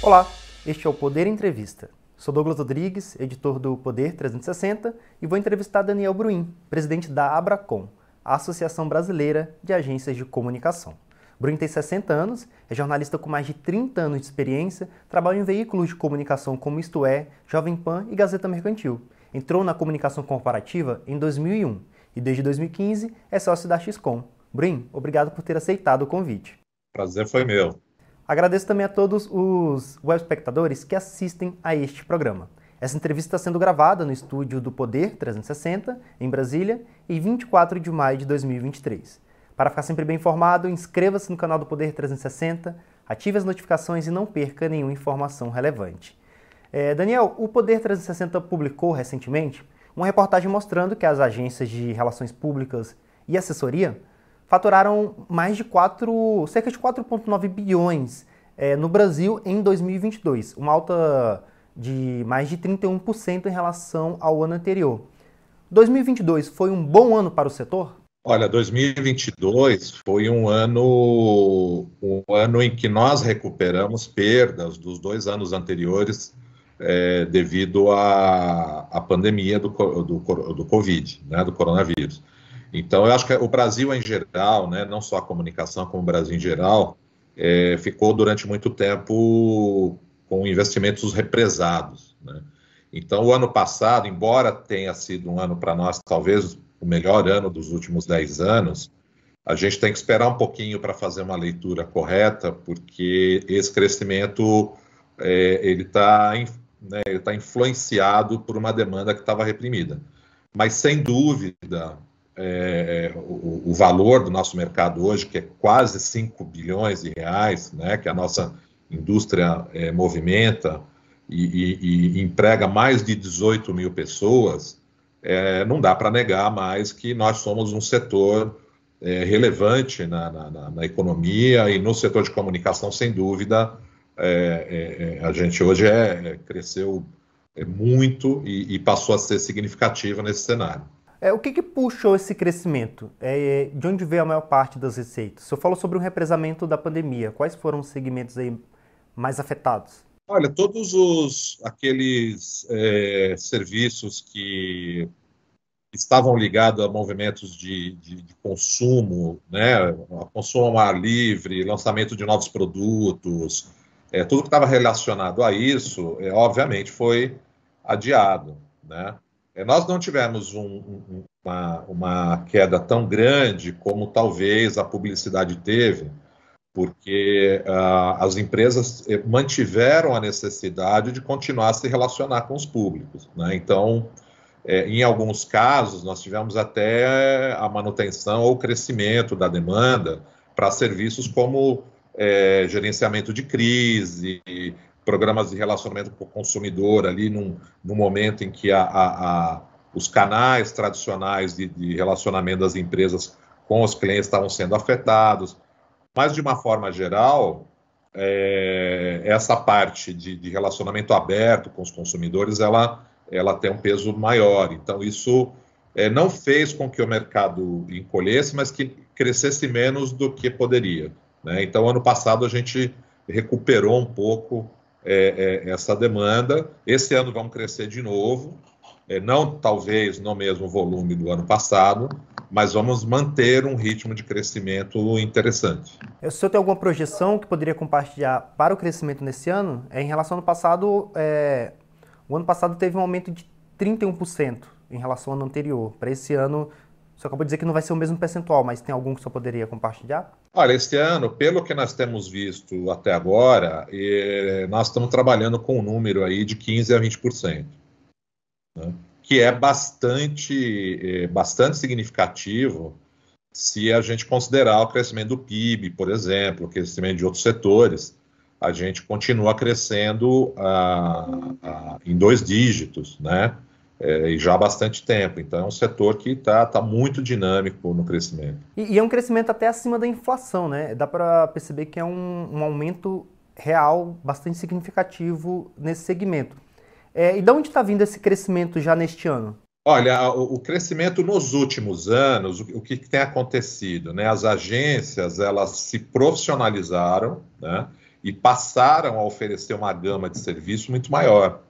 Olá, este é o Poder Entrevista. Sou Douglas Rodrigues, editor do Poder 360, e vou entrevistar Daniel Bruin, presidente da Abracom, a Associação Brasileira de Agências de Comunicação. Bruin tem 60 anos, é jornalista com mais de 30 anos de experiência, trabalha em veículos de comunicação como Isto É, Jovem Pan e Gazeta Mercantil. Entrou na comunicação corporativa em 2001 e desde 2015 é sócio da XCOM. Bruin, obrigado por ter aceitado o convite. Prazer foi meu. Agradeço também a todos os web espectadores que assistem a este programa. Essa entrevista está sendo gravada no estúdio do Poder 360, em Brasília, em 24 de maio de 2023. Para ficar sempre bem informado, inscreva-se no canal do Poder 360, ative as notificações e não perca nenhuma informação relevante. É, Daniel, o Poder 360 publicou recentemente uma reportagem mostrando que as agências de relações públicas e assessoria faturaram mais de 4, cerca de 4,9 bilhões é, no Brasil em 2022, uma alta de mais de 31% em relação ao ano anterior. 2022 foi um bom ano para o setor? Olha, 2022 foi um ano, um ano em que nós recuperamos perdas dos dois anos anteriores é, devido à, à pandemia do, do, do Covid, né, do coronavírus. Então, eu acho que o Brasil em geral, né, não só a comunicação, como o Brasil em geral, é, ficou durante muito tempo com investimentos represados. Né? Então, o ano passado, embora tenha sido um ano para nós, talvez o melhor ano dos últimos 10 anos, a gente tem que esperar um pouquinho para fazer uma leitura correta, porque esse crescimento é, ele está né, tá influenciado por uma demanda que estava reprimida. Mas, sem dúvida, é, o, o, valor do nosso mercado hoje, que é quase 5 bilhões de reais, né, que a nossa indústria é, movimenta e, e, e, emprega mais de 18 mil pessoas, é, não dá para negar mais que nós somos um setor é, relevante na, na, na, economia e no setor de comunicação, sem dúvida, é, é, a gente hoje cresceu muito e, e passou a ser significativa nesse cenário. É, o que, que, puxou esse crescimento? É, de onde veio a maior parte das receitas? O senhor falou sobre o represamento da pandemia. Quais foram os segmentos aí mais afetados? Olha, todos os aqueles é, serviços que estavam ligados a movimentos de, de, de, consumo, né, consumo ao ar livre, lançamento de novos produtos, é, tudo que estava relacionado a isso, é, obviamente, foi adiado, né? É, nós não tivemos um, um, uma, uma, queda tão grande como talvez a publicidade teve, porque uh, as empresas eh, mantiveram a necessidade de continuar a se relacionar com os públicos. Né? Então, é, em alguns casos, nós tivemos até a manutenção ou crescimento da demanda para serviços como é, gerenciamento de crise, programas de relacionamento com o consumidor ali num, num momento em que a, a, a, os canais tradicionais de, de, relacionamento das empresas com os clientes estavam sendo afetados. Mas, de uma forma geral, é, essa parte de, de, relacionamento aberto com os consumidores, ela, ela tem um peso maior. Então, isso é, não fez com que o mercado encolhesse, mas que crescesse menos do que poderia. Né? Então, ano passado, a gente recuperou um pouco é, é, essa demanda. Esse ano vamos crescer de novo, é, não talvez no mesmo volume do ano passado, mas vamos manter um ritmo de crescimento interessante. O senhor tem alguma projeção que poderia compartilhar para o crescimento nesse ano? É, em relação ao ano passado, é, o ano passado teve um aumento de 31% em relação ao ano anterior. Para esse ano, você acabou de dizer que não vai ser o mesmo percentual, mas tem algum que você poderia compartilhar? Olha, este ano, pelo que nós temos visto até agora, nós estamos trabalhando com um número aí de 15% a 20%, né? que é bastante, é, bastante significativo se a gente considerar o crescimento do PIB, por exemplo, o crescimento de outros setores, a gente continua crescendo ah, ah, em dois dígitos, né? É, e já há bastante tempo. Então, é um setor que está tá muito dinâmico no crescimento. E, e, é um crescimento até acima da inflação, né? Dá para perceber que é um, um, aumento real bastante significativo nesse segmento. É, e de onde está vindo esse crescimento já neste ano? Olha, o, o crescimento nos últimos anos, o, o que, que, tem acontecido? Né? As agências elas se profissionalizaram, né? e passaram a oferecer uma gama de serviço muito maior.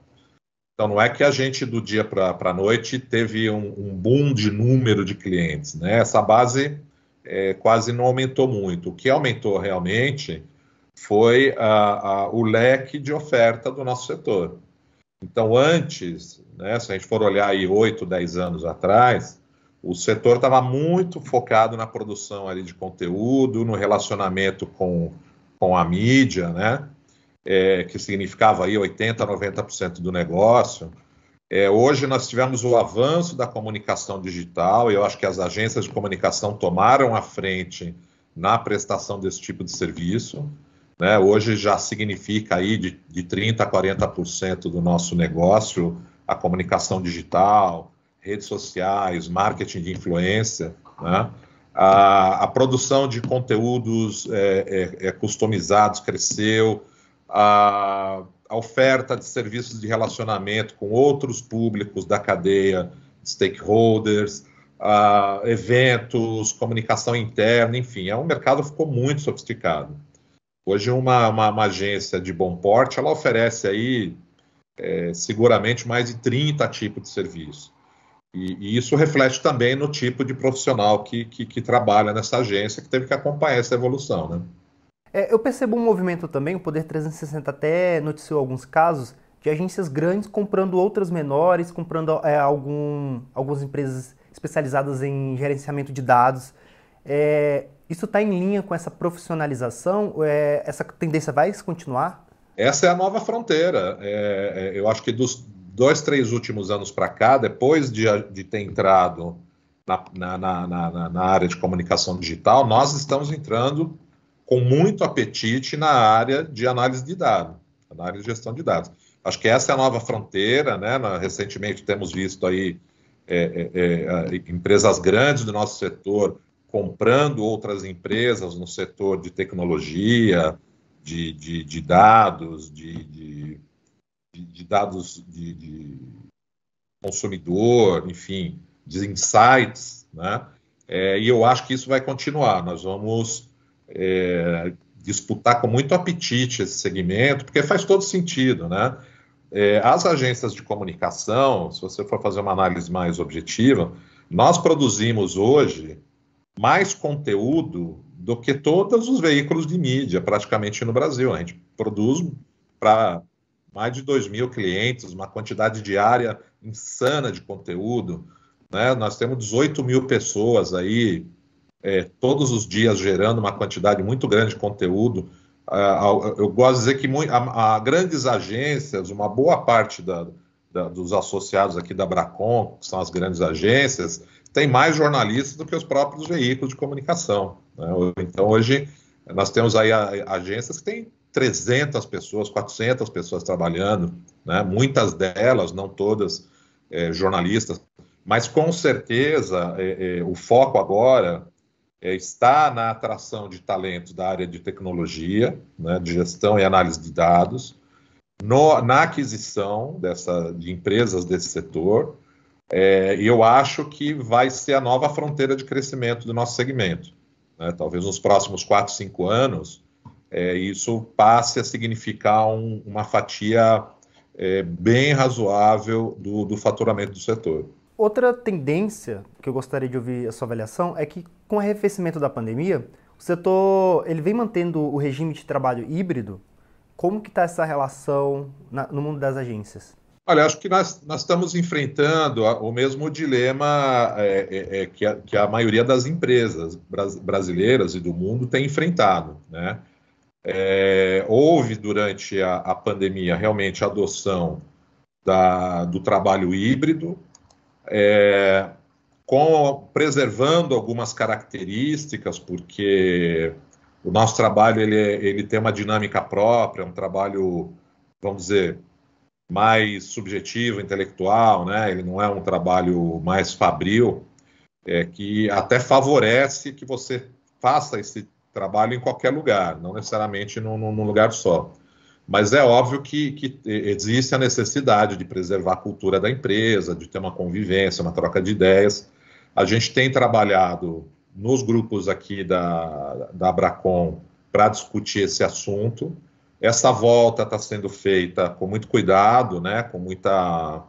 Então, não é que a gente, do dia para a noite, teve um, um, boom de número de clientes. Né? Essa base é, quase não aumentou muito. O que aumentou realmente foi a, a, o leque de oferta do nosso setor. Então, antes, né, se a gente for olhar aí 8, 10 anos atrás, o setor estava muito focado na produção ali de conteúdo, no relacionamento com, com a mídia, né? É, que significava aí 80%, 90% do negócio. É, hoje nós tivemos o avanço da comunicação digital, e eu acho que as agências de comunicação tomaram a frente na prestação desse tipo de serviço. Né? Hoje já significa aí de, de 30% a 40% do nosso negócio a comunicação digital, redes sociais, marketing de influência. Né? A, a, produção de conteúdos é, é, é customizados cresceu, a, a oferta de serviços de relacionamento com outros públicos da cadeia, stakeholders, eventos, comunicação interna, enfim, é um mercado ficou muito sofisticado. Hoje, uma, uma, uma agência de bom porte, ela oferece aí é, seguramente mais de 30 tipos de serviço. E, e, isso reflete também no tipo de profissional que, que, que trabalha nessa agência, que teve que acompanhar essa evolução, né? É, eu percebo um movimento também, o Poder 360 até noticiou alguns casos de agências grandes comprando outras menores, comprando é, algum, algumas empresas especializadas em gerenciamento de dados. É, isso está em linha com essa profissionalização? É, essa tendência vai continuar? Essa é a nova fronteira. É, é, eu acho que dos dois, três últimos anos para cá, depois de, de ter entrado na, na, na, na área de comunicação digital, nós estamos entrando com muito apetite na área de análise de dados, na área de gestão de dados. Acho que essa é a nova fronteira, né? Recentemente temos visto aí é, é, é, empresas grandes do nosso setor comprando outras empresas no setor de tecnologia, de, de, de dados, de, de, dados de, consumidor, enfim, de insights, né? É, e eu acho que isso vai continuar. Nós vamos é, disputar com muito apetite esse segmento, porque faz todo sentido, né? É, as agências de comunicação, se você for fazer uma análise mais objetiva, nós produzimos hoje mais conteúdo do que todos os veículos de mídia, praticamente no Brasil. A gente produz para mais de 2 mil clientes, uma quantidade diária insana de conteúdo. Né? Nós temos 18 mil pessoas aí é, todos os dias gerando uma quantidade muito grande de conteúdo. eu gosto de dizer que a, a grandes agências, uma boa parte da, da, dos associados aqui da Bracon, que são as grandes agências, tem mais jornalistas do que os próprios veículos de comunicação. Né? Então, hoje, nós temos aí agências que têm 300 pessoas, 400 pessoas trabalhando, né? muitas delas, não todas, é, jornalistas, mas com certeza é, é, o foco agora é, está na atração de talentos da área de tecnologia, né, de gestão e análise de dados, no, na aquisição dessa, de empresas desse setor, é, e eu acho que vai ser a nova fronteira de crescimento do nosso segmento. Né? Talvez nos próximos 4, 5 anos, é, isso passe a significar um, uma fatia é, bem razoável do, do faturamento do setor. Outra tendência que eu gostaria de ouvir a sua avaliação é que com o arrefecimento da pandemia, o setor ele vem mantendo o regime de trabalho híbrido. Como que está essa relação na, no mundo das agências? Olha, acho que nós, nós estamos enfrentando o mesmo dilema é, é, é, que, a, que, a, maioria das empresas brasileiras e do mundo tem enfrentado. Né? É, houve durante a, a, pandemia realmente a adoção da, do trabalho híbrido, é, com, preservando algumas características, porque o nosso trabalho ele, ele tem uma dinâmica própria, um trabalho, vamos dizer, mais subjetivo, intelectual, né? Ele não é um trabalho mais fabril, é, que até favorece que você faça esse trabalho em qualquer lugar, não necessariamente num, num lugar só. Mas é óbvio que, que, existe a necessidade de preservar a cultura da empresa, de ter uma convivência, uma troca de ideias. A gente tem trabalhado nos grupos aqui da, da Abracom para discutir esse assunto. Essa volta está sendo feita com muito cuidado, né, com muita,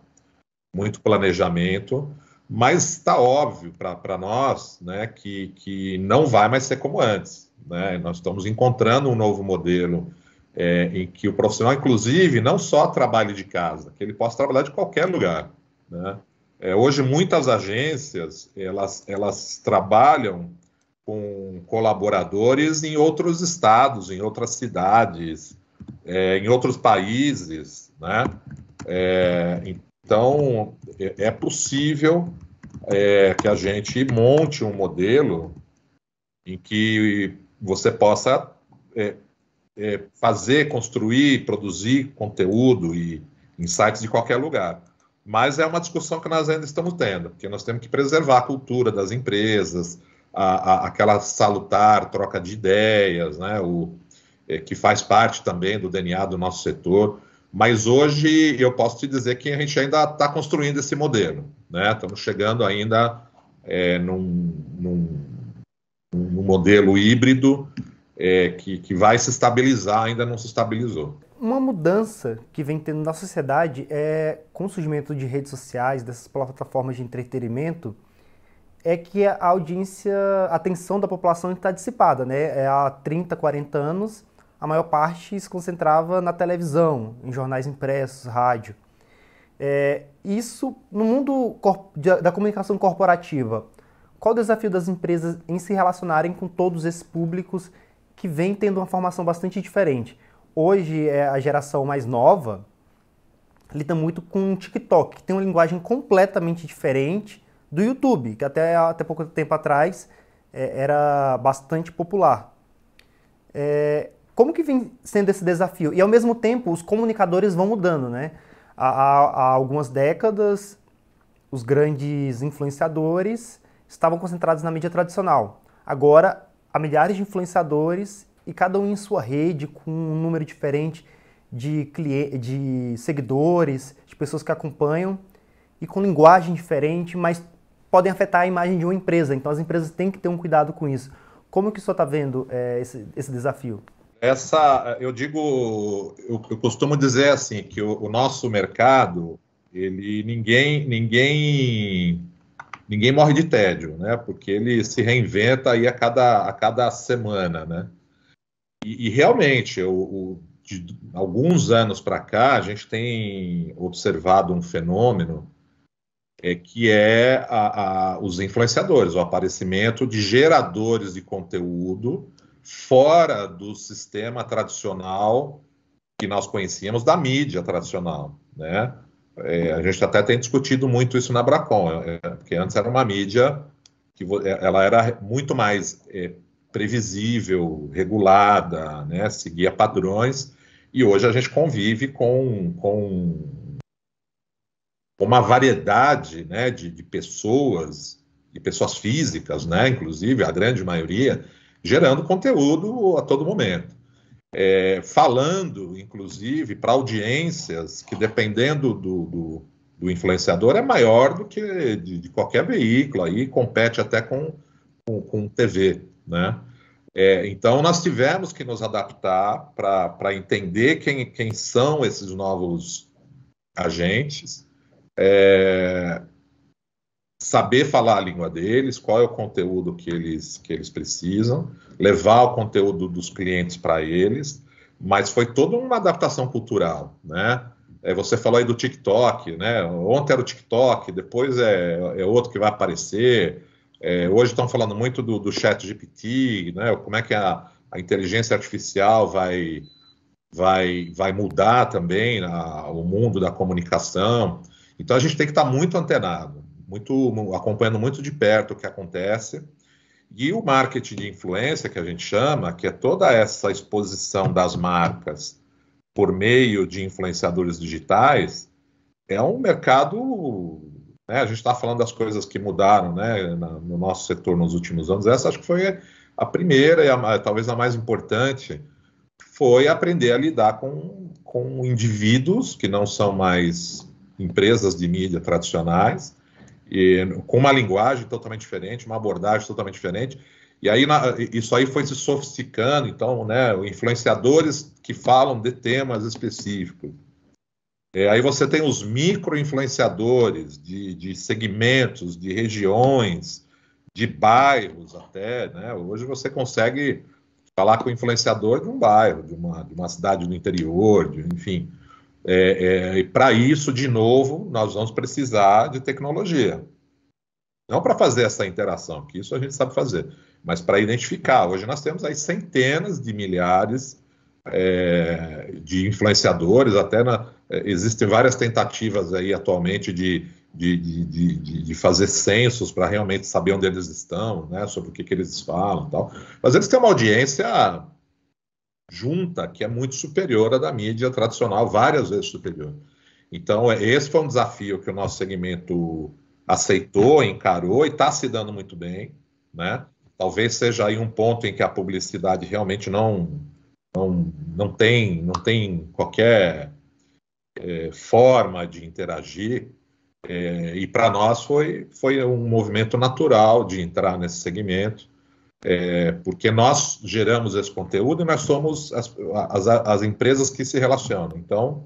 muito planejamento, mas está óbvio para nós né, que, que não vai mais ser como antes. Né? Nós estamos encontrando um novo modelo é, em que o profissional, inclusive, não só trabalhe de casa, que ele possa trabalhar de qualquer lugar. Né? É, hoje, muitas agências elas, elas trabalham com colaboradores em outros estados, em outras cidades, é, em outros países, né? É, então, é, é possível é, que a gente monte um modelo em que você possa é, fazer, construir, produzir conteúdo e insights de qualquer lugar. Mas é uma discussão que nós ainda estamos tendo, porque nós temos que preservar a cultura das empresas, a, a, aquela salutar troca de ideias, né, o, é, que faz parte também do DNA do nosso setor. Mas hoje eu posso te dizer que a gente ainda está construindo esse modelo. Né? Estamos chegando ainda é, num, num, num, modelo híbrido é, que, que vai se estabilizar, ainda não se estabilizou. Uma mudança que vem tendo na sociedade é com o surgimento de redes sociais, dessas plataformas de entretenimento, é que a audiência, a atenção da população está dissipada, né? É há 30, 40 anos, a maior parte se concentrava na televisão, em jornais impressos, rádio. É, isso, no mundo da comunicação corporativa, qual o desafio das empresas em se relacionarem com todos esses públicos que vêm tendo uma formação bastante diferente? Hoje, é a geração mais nova lida muito com o TikTok, que tem uma linguagem completamente diferente do YouTube, que até, até pouco tempo atrás é, era bastante popular. É, como que vem sendo esse desafio? E ao mesmo tempo, os comunicadores vão mudando, né? Há, há, algumas décadas, os grandes influenciadores estavam concentrados na mídia tradicional. Agora, há milhares de influenciadores e cada um em sua rede, com um número diferente de, de seguidores, de pessoas que acompanham e com linguagem diferente, mas podem afetar a imagem de uma empresa. Então, as empresas têm que ter um cuidado com isso. Como que o senhor está vendo é, esse, esse desafio? essa, eu digo, eu, eu costumo dizer assim que o, o, nosso mercado, ele ninguém, ninguém, ninguém morre de tédio, né? Porque ele se reinventa aí a cada, a cada semana, né? E, e realmente, o, o, de alguns anos para cá, a gente tem observado um fenômeno é, que é a, a, os influenciadores, o aparecimento de geradores de conteúdo fora do sistema tradicional que nós conhecíamos da mídia tradicional, né? É, a gente até tem discutido muito isso na Bracon, é, porque antes era uma mídia que é, ela era muito mais é, previsível, regulada, né? Seguia padrões e hoje a gente convive com, com uma variedade, né? De, de pessoas, de pessoas físicas, né? Inclusive a grande maioria gerando conteúdo a todo momento. É, falando, inclusive, para audiências que, dependendo do, do, do, influenciador, é maior do que de, de, qualquer veículo, aí compete até com, com, com TV, né? É, então, nós tivemos que nos adaptar para entender quem, quem são esses novos agentes, é, saber falar a língua deles, qual é o conteúdo que eles, que eles precisam, levar o conteúdo dos clientes para eles, mas foi toda uma adaptação cultural, né? É, você falou aí do TikTok, né? Ontem era o TikTok, depois é, é outro que vai aparecer. É, hoje estão falando muito do, do chat GPT, né? Como é que a, a inteligência artificial vai, vai, vai mudar também a, o mundo da comunicação. Então a gente tem que estar muito antenado muito acompanhando muito de perto o que acontece. E o marketing de influência, que a gente chama, que é toda essa exposição das marcas por meio de influenciadores digitais, é um mercado. Né, a gente está falando das coisas que mudaram né, no nosso setor nos últimos anos. Essa acho que foi a primeira e a, talvez a mais importante, foi aprender a lidar com, com indivíduos que não são mais empresas de mídia tradicionais, e, com uma linguagem totalmente diferente, uma abordagem totalmente diferente, E aí na, isso aí foi se sofisticando, então, né, influenciadores que falam de temas específicos. É, aí você tem os micro-influenciadores de, de segmentos, de regiões, de bairros até, né? Hoje você consegue falar com o influenciador de um bairro, de uma, de uma cidade do interior, de, enfim. É, é, e para isso, de novo, nós vamos precisar de tecnologia. Não para fazer essa interação, que isso a gente sabe fazer, mas para identificar. Hoje nós temos aí centenas de milhares é, de influenciadores, até na, existem várias tentativas aí atualmente de, de, de, de, de fazer censos para realmente saber onde eles estão, né, sobre o que, que eles falam tal. Mas eles têm uma audiência junta que é muito superior à da mídia tradicional, várias vezes superior. Então, é, esse foi um desafio que o nosso segmento aceitou, encarou e está se dando muito bem, né? Talvez seja aí um ponto em que a publicidade realmente não não, não tem não tem qualquer é, forma de interagir é, e para nós foi foi um movimento natural de entrar nesse segmento é, porque nós geramos esse conteúdo e nós somos as, as, as empresas que se relacionam. Então,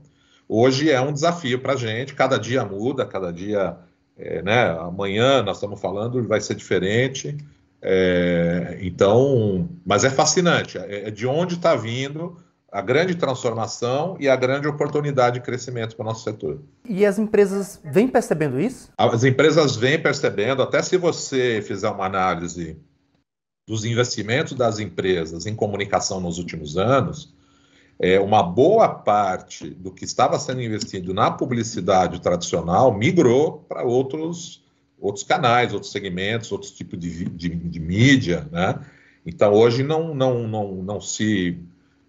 hoje é um desafio para a gente, cada dia muda, cada dia, é, né, amanhã nós estamos falando, vai ser diferente. É, então, mas é fascinante, é, é de onde está vindo a grande transformação e a grande oportunidade de crescimento para o nosso setor. E as empresas vêm percebendo isso? As empresas vêm percebendo, até se você fizer uma análise dos investimentos das empresas em comunicação nos últimos anos, é, uma boa parte do que estava sendo investido na publicidade tradicional migrou para outros, outros canais, outros segmentos, outros tipos de, de, de mídia, né? Então, hoje não, não, não, não se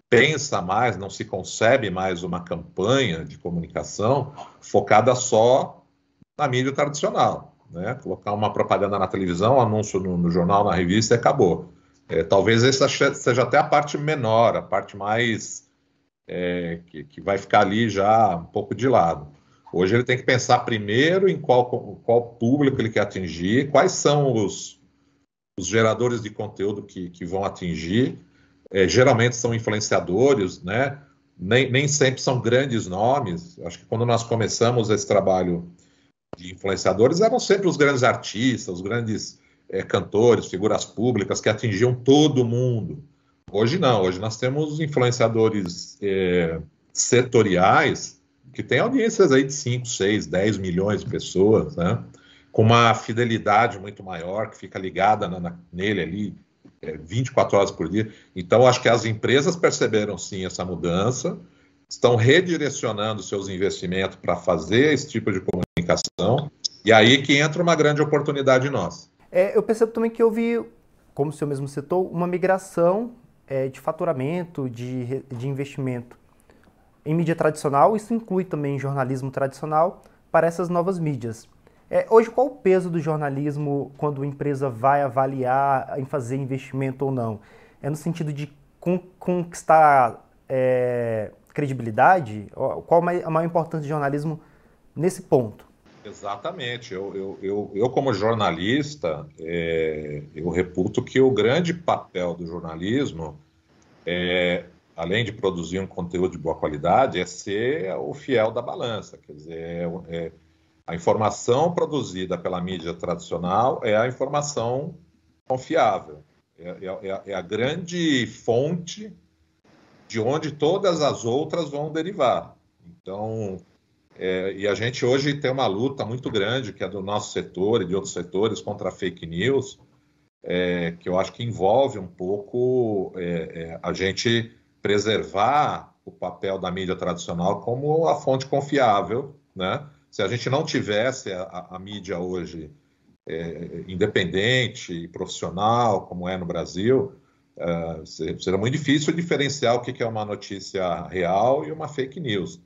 pensa mais, não se concebe mais uma campanha de comunicação focada só na mídia tradicional né? Colocar uma propaganda na televisão, anúncio no, no, jornal, na revista e acabou. É, talvez essa seja até a parte menor, a parte mais é, que, que, vai ficar ali já um pouco de lado. Hoje ele tem que pensar primeiro em qual, qual público ele quer atingir, quais são os, os geradores de conteúdo que, que vão atingir. É, geralmente são influenciadores, né? Nem, nem sempre são grandes nomes. Acho que quando nós começamos esse trabalho de influenciadores eram sempre os grandes artistas, os grandes é, cantores, figuras públicas que atingiam todo mundo. Hoje não, hoje nós temos influenciadores é, setoriais que têm audiências aí de 5, 6, 10 milhões de pessoas, né? com uma fidelidade muito maior, que fica ligada na, na, nele ali 24 horas por dia. Então, acho que as empresas perceberam sim essa mudança, estão redirecionando seus investimentos para fazer esse tipo de comunicação, e aí que entra uma grande oportunidade nossa. É, eu percebo também que houve, como o senhor mesmo citou, uma migração é, de faturamento, de, de investimento em mídia tradicional, isso inclui também jornalismo tradicional, para essas novas mídias. É, hoje, qual o peso do jornalismo quando a empresa vai avaliar em fazer investimento ou não? É no sentido de conquistar é, credibilidade? Qual a maior importância do jornalismo nesse ponto? Exatamente. Eu, eu, eu, eu como jornalista, é, eu reputo que o grande papel do jornalismo, é, além de produzir um conteúdo de boa qualidade, é ser o fiel da balança. Quer dizer, é, é a informação produzida pela mídia tradicional é a informação confiável. É, é, é, é a grande fonte de onde todas as outras vão derivar. Então, é, e a gente hoje tem uma luta muito grande, que é do nosso setor e de outros setores, contra a fake news, é, que eu acho que envolve um pouco é, é a gente preservar o papel da mídia tradicional como a fonte confiável. Né? Se a gente não tivesse a, a mídia hoje é, independente e profissional, como é no Brasil, Uh, será muito difícil diferenciar o que é uma notícia real e uma fake news.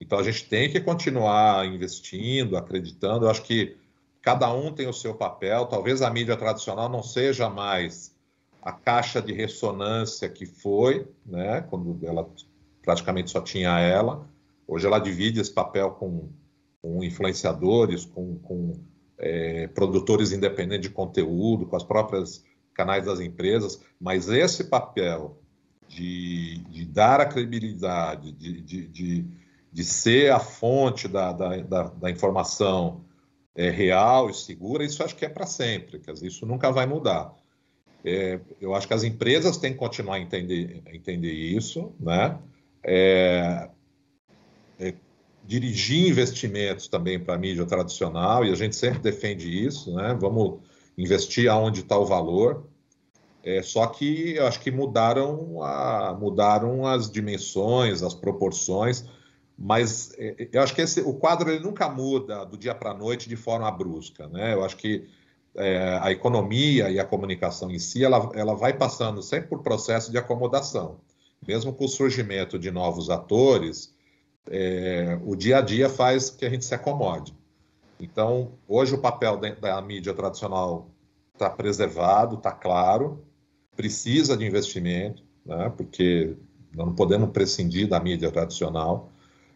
Então a gente tem que continuar investindo, acreditando. Eu acho que cada um tem o seu papel. Talvez a mídia tradicional não seja mais a caixa de ressonância que foi, né, quando ela praticamente só tinha ela. Hoje ela divide esse papel com, com influenciadores, com, com é, produtores independentes de conteúdo, com as próprias canais das empresas, mas esse papel de, de dar a credibilidade, de, de, de, de ser a fonte da, da, da, da informação é, real e segura, isso acho que é para sempre, quer dizer, isso nunca vai mudar. É, eu acho que as empresas têm que continuar a entender, entender isso, né? É, dirigir investimentos também para a mídia tradicional, e a gente sempre defende isso, né? Vamos investir aonde está o valor. É, só que eu acho que mudaram, a, mudaram as dimensões, as proporções, mas é, eu acho que esse, o quadro ele nunca muda do dia para a noite de forma brusca. Né? Eu acho que é, a economia e a comunicação em si, ela, ela vai passando sempre por processo de acomodação. Mesmo com o surgimento de novos atores, é, o dia a dia faz que a gente se acomode. Então, hoje o papel da, mídia tradicional está preservado, está claro, precisa de investimento, né, porque não podemos prescindir da mídia tradicional,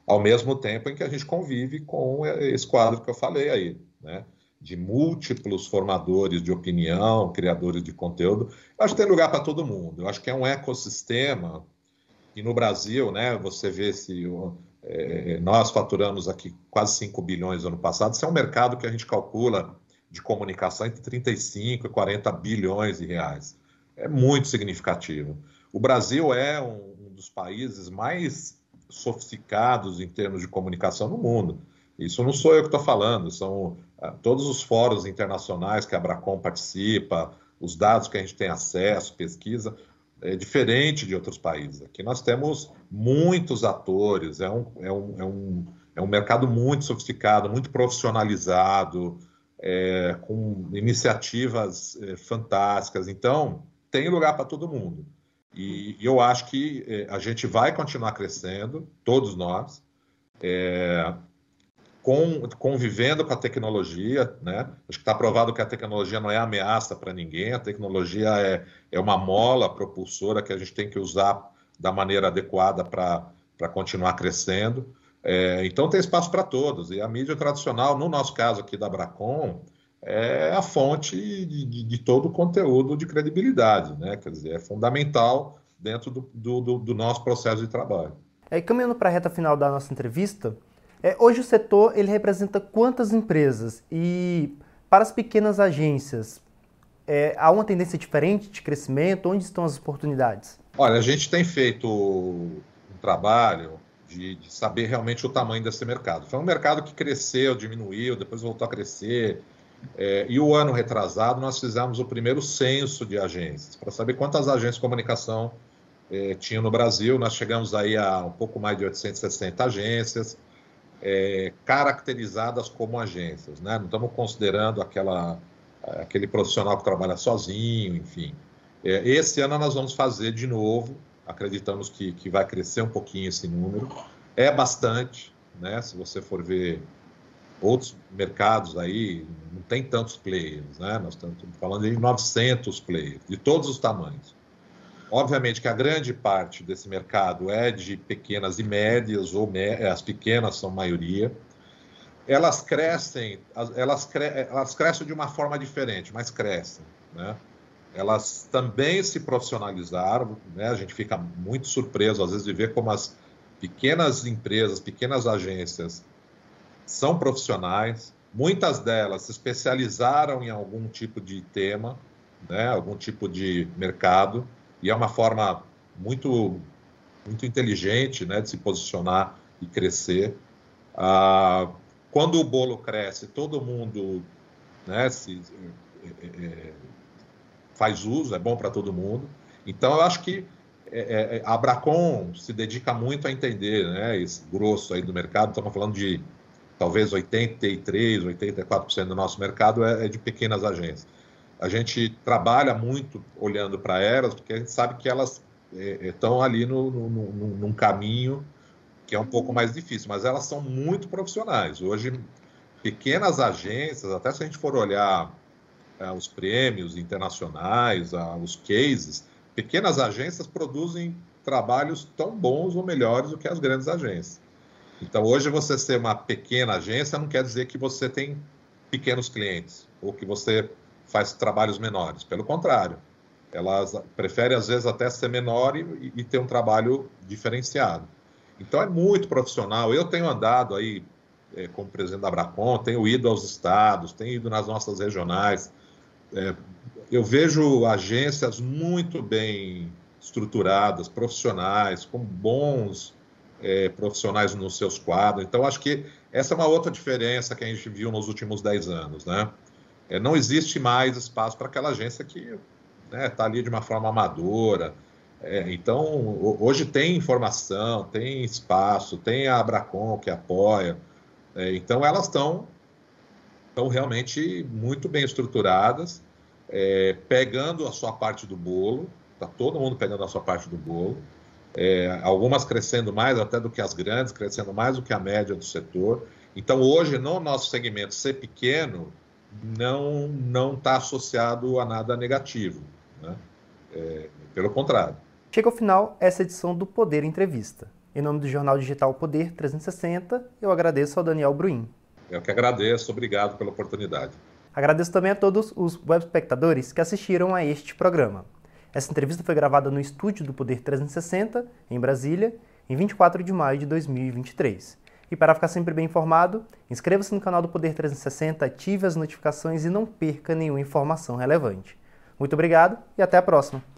ao mesmo tempo em que a gente convive com esse quadro que eu falei aí, né, de múltiplos formadores de opinião, criadores de conteúdo. Eu acho que tem lugar para todo mundo. Eu acho que é um ecossistema e no Brasil, né, você vê se é, nós faturamos aqui quase 5 bilhões no ano passado, isso é um mercado que a gente calcula de comunicação entre 35 e 40 bilhões de reais é muito significativo. O Brasil é um, dos países mais sofisticados em termos de comunicação no mundo. Isso não sou eu que estou falando, são ah, todos os fóruns internacionais que a Abracom participa, os dados que a gente tem acesso, pesquisa, é diferente de outros países. Aqui nós temos muitos atores, é um, é um, é um, é um mercado muito sofisticado, muito profissionalizado, é, com iniciativas é, fantásticas. Então, tem lugar para todo mundo. E, eu acho que é, a gente vai continuar crescendo, todos nós, é, com, convivendo com a tecnologia. Né? Acho que está provado que a tecnologia não é ameaça para ninguém, a tecnologia é, é uma mola propulsora que a gente tem que usar da maneira adequada para continuar crescendo. É, então tem espaço para todos. E a mídia tradicional, no nosso caso aqui da Bracon, é a fonte de, de, de, todo o conteúdo de credibilidade, né? Quer dizer, é fundamental dentro do, do, do nosso processo de trabalho. É, caminhando para a reta final da nossa entrevista, é, hoje o setor ele representa quantas empresas e para as pequenas agências é, há uma tendência diferente de crescimento? Onde estão as oportunidades? Olha, a gente tem feito um trabalho de, de saber realmente o tamanho desse mercado. Foi um mercado que cresceu, diminuiu, depois voltou a crescer é, e o ano retrasado nós fizemos o primeiro censo de agências, para saber quantas agências de comunicação é, tinha no Brasil. Nós chegamos aí a um pouco mais de 860 agências, é, caracterizadas como agências. Né? Não estamos considerando aquela, aquele profissional que trabalha sozinho, enfim. É, esse ano nós vamos fazer de novo, acreditamos que, que vai crescer um pouquinho esse número. É bastante, né? se você for ver outros mercados aí não tem tantos players, né? Nós estamos falando de 900 players, de todos os tamanhos. Obviamente que a grande parte desse mercado é de pequenas e médias, ou as pequenas são maioria. Elas crescem, elas, cre elas crescem de uma forma diferente, mas crescem, né? Elas também se profissionalizaram, né? A gente fica muito surpreso às vezes de ver como as pequenas empresas, pequenas agências são profissionais, muitas delas se especializaram em algum tipo de tema, né, algum tipo de mercado, e é uma forma muito, muito inteligente né, de se posicionar e crescer. Ah, quando o bolo cresce, todo mundo né, se, é, é, faz uso, é bom para todo mundo. Então, eu acho que é, é, a Abracon se dedica muito a entender né, esse grosso aí do mercado. Estamos falando de talvez 83, 84% do nosso mercado é, é, de pequenas agências. A gente trabalha muito olhando para elas, porque a gente sabe que elas é, estão é, ali no, no, no, num caminho que é um pouco mais difícil, mas elas são muito profissionais. Hoje, pequenas agências, até se a gente for olhar é, os prêmios internacionais, os cases, pequenas agências produzem trabalhos tão bons ou melhores do que as grandes agências. Então, hoje, você ser uma pequena agência não quer dizer que você tem pequenos clientes, ou que você faz trabalhos menores. Pelo contrário, elas preferem às vezes até ser menor e, e ter um trabalho diferenciado. Então é muito profissional. Eu tenho andado aí é, como presidente da Abracon, tenho ido aos estados, tenho ido nas nossas regionais. É, eu vejo agências muito bem estruturadas, profissionais, com bons é, profissionais nos seus quadros. Então, acho que essa é uma outra diferença que a gente viu nos últimos 10 anos. Né? É, não existe mais espaço para aquela agência que está né, tá ali de uma forma amadora. É, então, hoje tem informação, tem espaço, tem a Abracon que apoia. É, então, elas estão estão realmente muito bem estruturadas, é, pegando a sua parte do bolo, está todo mundo pegando a sua parte do bolo, é, algumas crescendo mais até do que as grandes, crescendo mais do que a média do setor. Então, hoje, no nosso segmento, ser pequeno não não está associado a nada negativo. Né? É, pelo contrário. Chega ao final essa edição do Poder Entrevista. Em nome do jornal digital Poder 360, eu agradeço ao Daniel Bruin. Eu que agradeço, obrigado pela oportunidade. Agradeço também a todos os web espectadores que assistiram a este programa. Essa entrevista foi gravada no estúdio do Poder 360, em Brasília, em 24 de maio de 2023. E para ficar sempre bem informado, inscreva-se no canal do Poder 360, ative as notificações e não perca nenhuma informação relevante. Muito obrigado e até a próxima!